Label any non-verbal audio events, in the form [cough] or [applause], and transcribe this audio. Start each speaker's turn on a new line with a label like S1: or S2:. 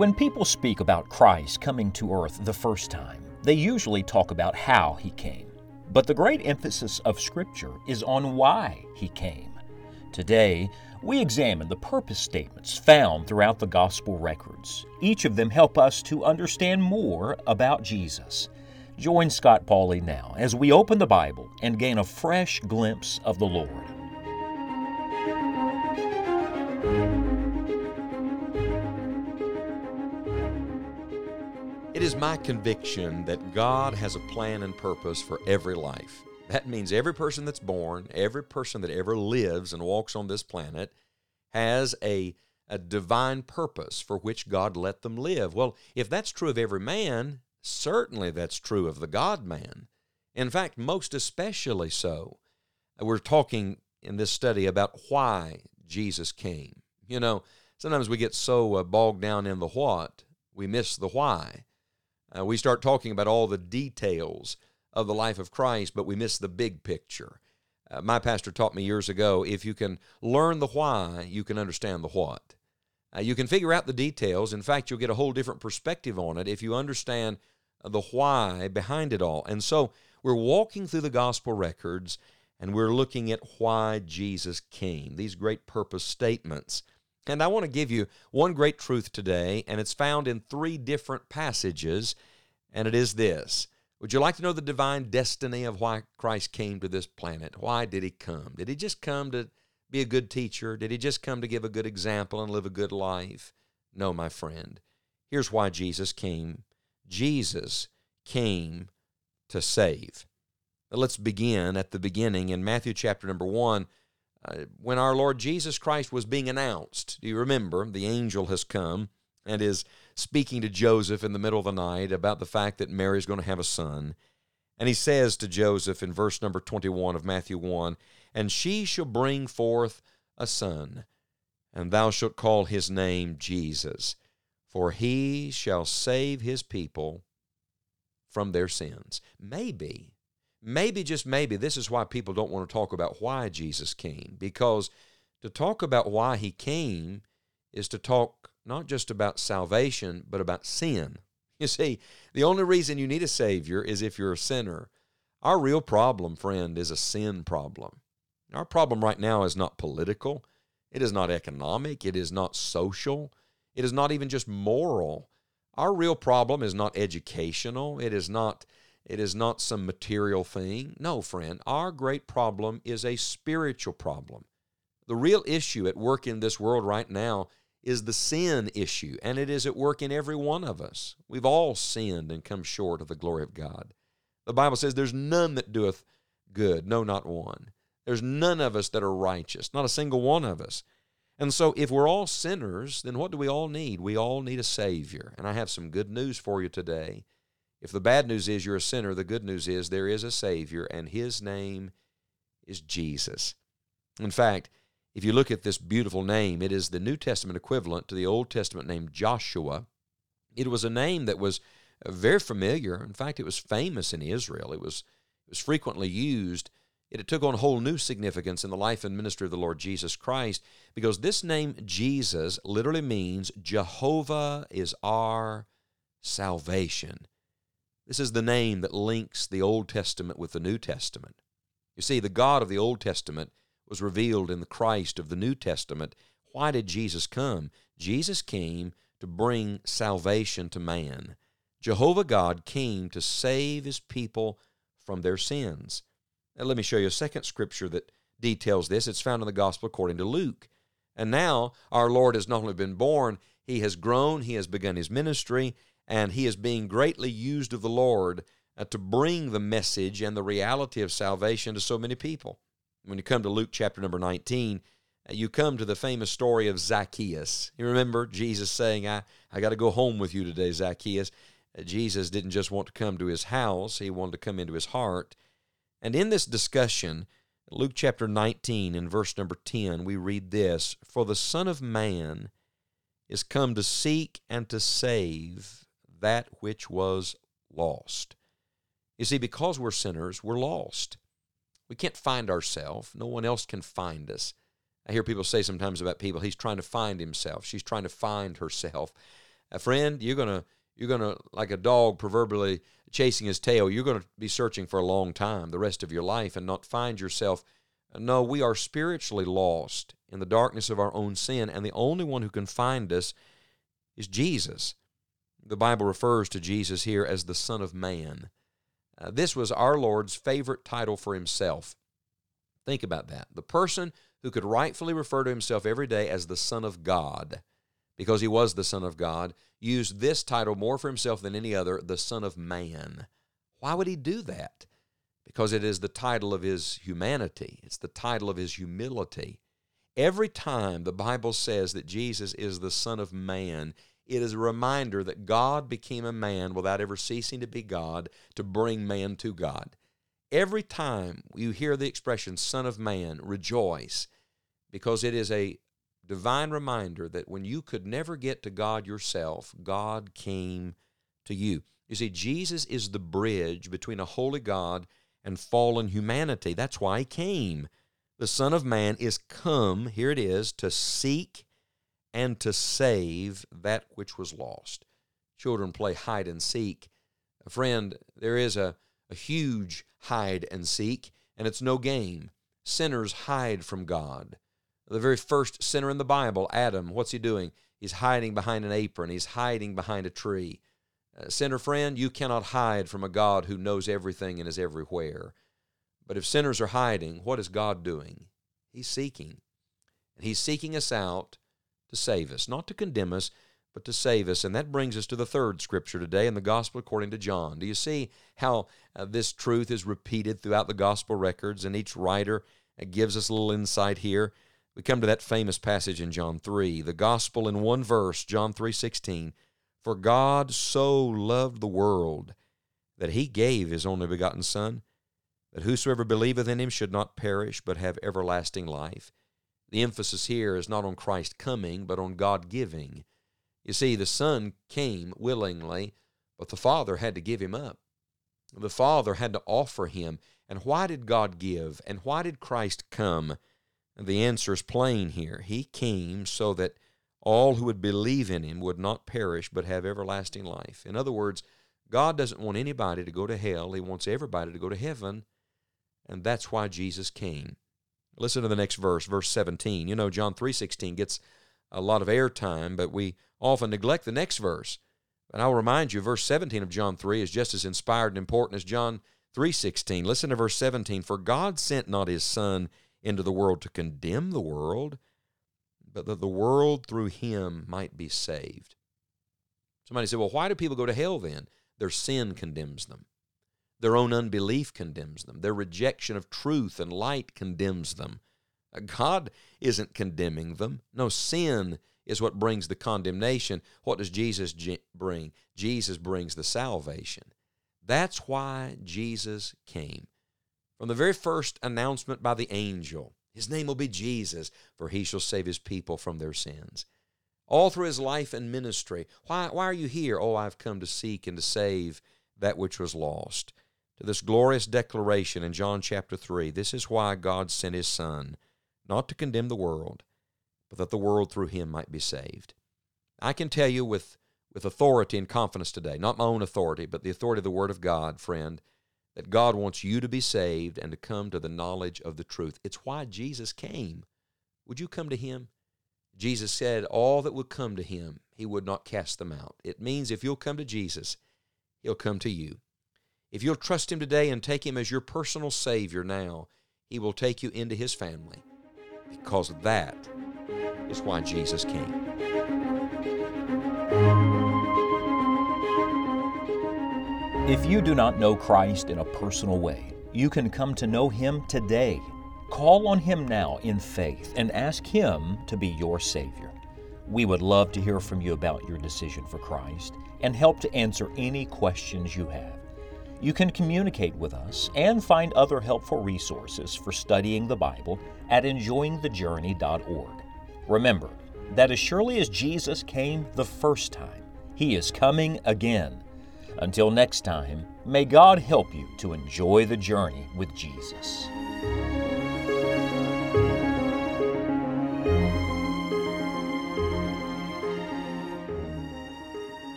S1: When people speak about Christ coming to earth the first time, they usually talk about how he came. But the great emphasis of Scripture is on why he came. Today, we examine the purpose statements found throughout the Gospel records. Each of them help us to understand more about Jesus. Join Scott Pauley now as we open the Bible and gain a fresh glimpse of the Lord.
S2: It is my conviction that God has a plan and purpose for every life. That means every person that's born, every person that ever lives and walks on this planet has a, a divine purpose for which God let them live. Well, if that's true of every man, certainly that's true of the God man. In fact, most especially so. We're talking in this study about why Jesus came. You know, sometimes we get so uh, bogged down in the what, we miss the why. Uh, we start talking about all the details of the life of Christ, but we miss the big picture. Uh, my pastor taught me years ago if you can learn the why, you can understand the what. Uh, you can figure out the details. In fact, you'll get a whole different perspective on it if you understand the why behind it all. And so we're walking through the gospel records and we're looking at why Jesus came, these great purpose statements. And I want to give you one great truth today, and it's found in three different passages, and it is this. Would you like to know the divine destiny of why Christ came to this planet? Why did he come? Did he just come to be a good teacher? Did he just come to give a good example and live a good life? No, my friend. Here's why Jesus came Jesus came to save. Let's begin at the beginning in Matthew chapter number 1 uh, when our Lord Jesus Christ was being announced, do you remember? The angel has come and is speaking to Joseph in the middle of the night about the fact that Mary is going to have a son. And he says to Joseph in verse number 21 of Matthew 1 And she shall bring forth a son, and thou shalt call his name Jesus, for he shall save his people from their sins. Maybe maybe, just maybe, this is why people don't want to talk about why Jesus came. Because to talk about why he came is to talk not just about salvation, but about sin. [laughs] You see, the only reason you need a Savior is if you're a sinner. Our real problem, friend, is a sin problem. Our problem right now is not political, it is not economic, it is not social, it is not even just moral. Our real problem is not educational, it is not it is not some material thing. No, friend, our great problem is a spiritual problem. The real issue at work in this world right now is the sin issue, and it is at work in every one of us. We've all sinned and come short of the glory of God. The Bible says, There's none that doeth good, no, not one. There's none of us that are righteous, not a single one of us. And so, if we're all sinners, then what do we all need? We all need a Savior. And I have some good news for you today. If the bad news is you're a sinner, the good news is there is a Savior, and His name is Jesus. In fact, if you look at this beautiful name, it is the New Testament equivalent to the Old Testament name Joshua. It was a name that was uh, very familiar. In fact, it was famous in Israel. It was, it was frequently used. It took on a whole new significance in the life and ministry of the Lord Jesus Christ because this name, Jesus, literally means Jehovah is our salvation. This is the name that links the Old Testament with the New Testament. You see, the God of the Old Testament was revealed in the Christ of the New Testament. Why did Jesus come? Jesus came to bring salvation to man. Jehovah God came to save his people from their sins. Now, let me show you a second scripture that details this. It's found in the Gospel according to Luke. And now our Lord has not only been born, he has grown, he has begun his ministry, and he is being greatly used of the Lord uh, to bring the message and the reality of salvation to so many people. When you come to Luke chapter number 19, uh, you come to the famous story of Zacchaeus. You remember Jesus saying, I, I got to go home with you today, Zacchaeus. Uh, Jesus didn't just want to come to his house, he wanted to come into his heart. And in this discussion, Luke chapter 19 and verse number 10, we read this For the Son of Man is come to seek and to save that which was lost. You see, because we're sinners, we're lost. We can't find ourselves. No one else can find us. I hear people say sometimes about people, he's trying to find himself. She's trying to find herself. A friend, you're gonna you're gonna like a dog proverbially chasing his tail. You're gonna be searching for a long time, the rest of your life, and not find yourself. No, we are spiritually lost in the darkness of our own sin, and the only one who can find us is Jesus. The Bible refers to Jesus here as the Son of Man. Uh, this was our Lord's favorite title for himself. Think about that. The person who could rightfully refer to himself every day as the Son of God, because he was the Son of God, used this title more for himself than any other, the Son of Man. Why would he do that? Because it is the title of his humanity, it's the title of his humility. Every time the Bible says that Jesus is the Son of Man, it is a reminder that God became a man without ever ceasing to be God to bring man to God. Every time you hear the expression Son of Man, rejoice, because it is a divine reminder that when you could never get to God yourself, God came to you. You see, Jesus is the bridge between a holy God and fallen humanity. That's why he came. The Son of Man is come, here it is, to seek and to save that which was lost. Children play hide and seek. Friend, there is a, a huge hide and seek, and it's no game. Sinners hide from God. The very first sinner in the Bible, Adam, what's he doing? He's hiding behind an apron, he's hiding behind a tree. Uh, sinner friend, you cannot hide from a God who knows everything and is everywhere. But if sinners are hiding, what is God doing? He's seeking. And He's seeking us out to save us, not to condemn us, but to save us. And that brings us to the third scripture today in the Gospel according to John. Do you see how uh, this truth is repeated throughout the Gospel records, and each writer uh, gives us a little insight here? We come to that famous passage in John 3, the Gospel in one verse, John 3:16. For God so loved the world that he gave his only begotten Son, that whosoever believeth in him should not perish, but have everlasting life. The emphasis here is not on Christ coming, but on God giving. You see, the Son came willingly, but the Father had to give him up. The Father had to offer him. And why did God give? And why did Christ come? The answer is plain here. He came so that all who would believe in him would not perish, but have everlasting life. In other words, God doesn't want anybody to go to hell. He wants everybody to go to heaven. And that's why Jesus came. Listen to the next verse, verse 17. You know, John 3.16 gets a lot of airtime, but we often neglect the next verse. And I'll remind you, verse 17 of John 3 is just as inspired and important as John 3.16. Listen to verse 17. For God sent not his Son into the world to condemn the world, but that the world through him might be saved. Somebody said, well, why do people go to hell then? Their sin condemns them. Their own unbelief condemns them. Their rejection of truth and light condemns them. Uh, God isn't condemning them. No, sin is what brings the condemnation. What does Jesus bring? Jesus brings the salvation. That's why Jesus came. From the very first announcement by the angel, his name will be Jesus, for he shall save his people from their sins. All through his life and ministry, why, why are you here? Oh, I've come to seek and to save that which was lost to this glorious declaration in John chapter 3. This is why God sent his Son, not to condemn the world, but that the world through him might be saved. I can tell you with, with authority and confidence today, not my own authority, but the authority of the Word of God, friend, that God wants you to be saved and to come to the knowledge of the truth. It's why Jesus came. Would you come to him? Jesus said, All that would come to him, he would not cast them out. It means if you'll come to Jesus, he'll come to you. If you'll trust Him today and take Him as your personal Savior now, He will take you into His family because that is why Jesus came.
S1: If you do not know Christ in a personal way, you can come to know Him today. Call on Him now in faith and ask Him to be your Savior. We would love to hear from you about your decision for Christ and help to answer any questions you have. You can communicate with us and find other helpful resources for studying the Bible at enjoyingthejourney.org. Remember that as surely as Jesus came the first time, He is coming again. Until next time, may God help you to enjoy the journey with Jesus.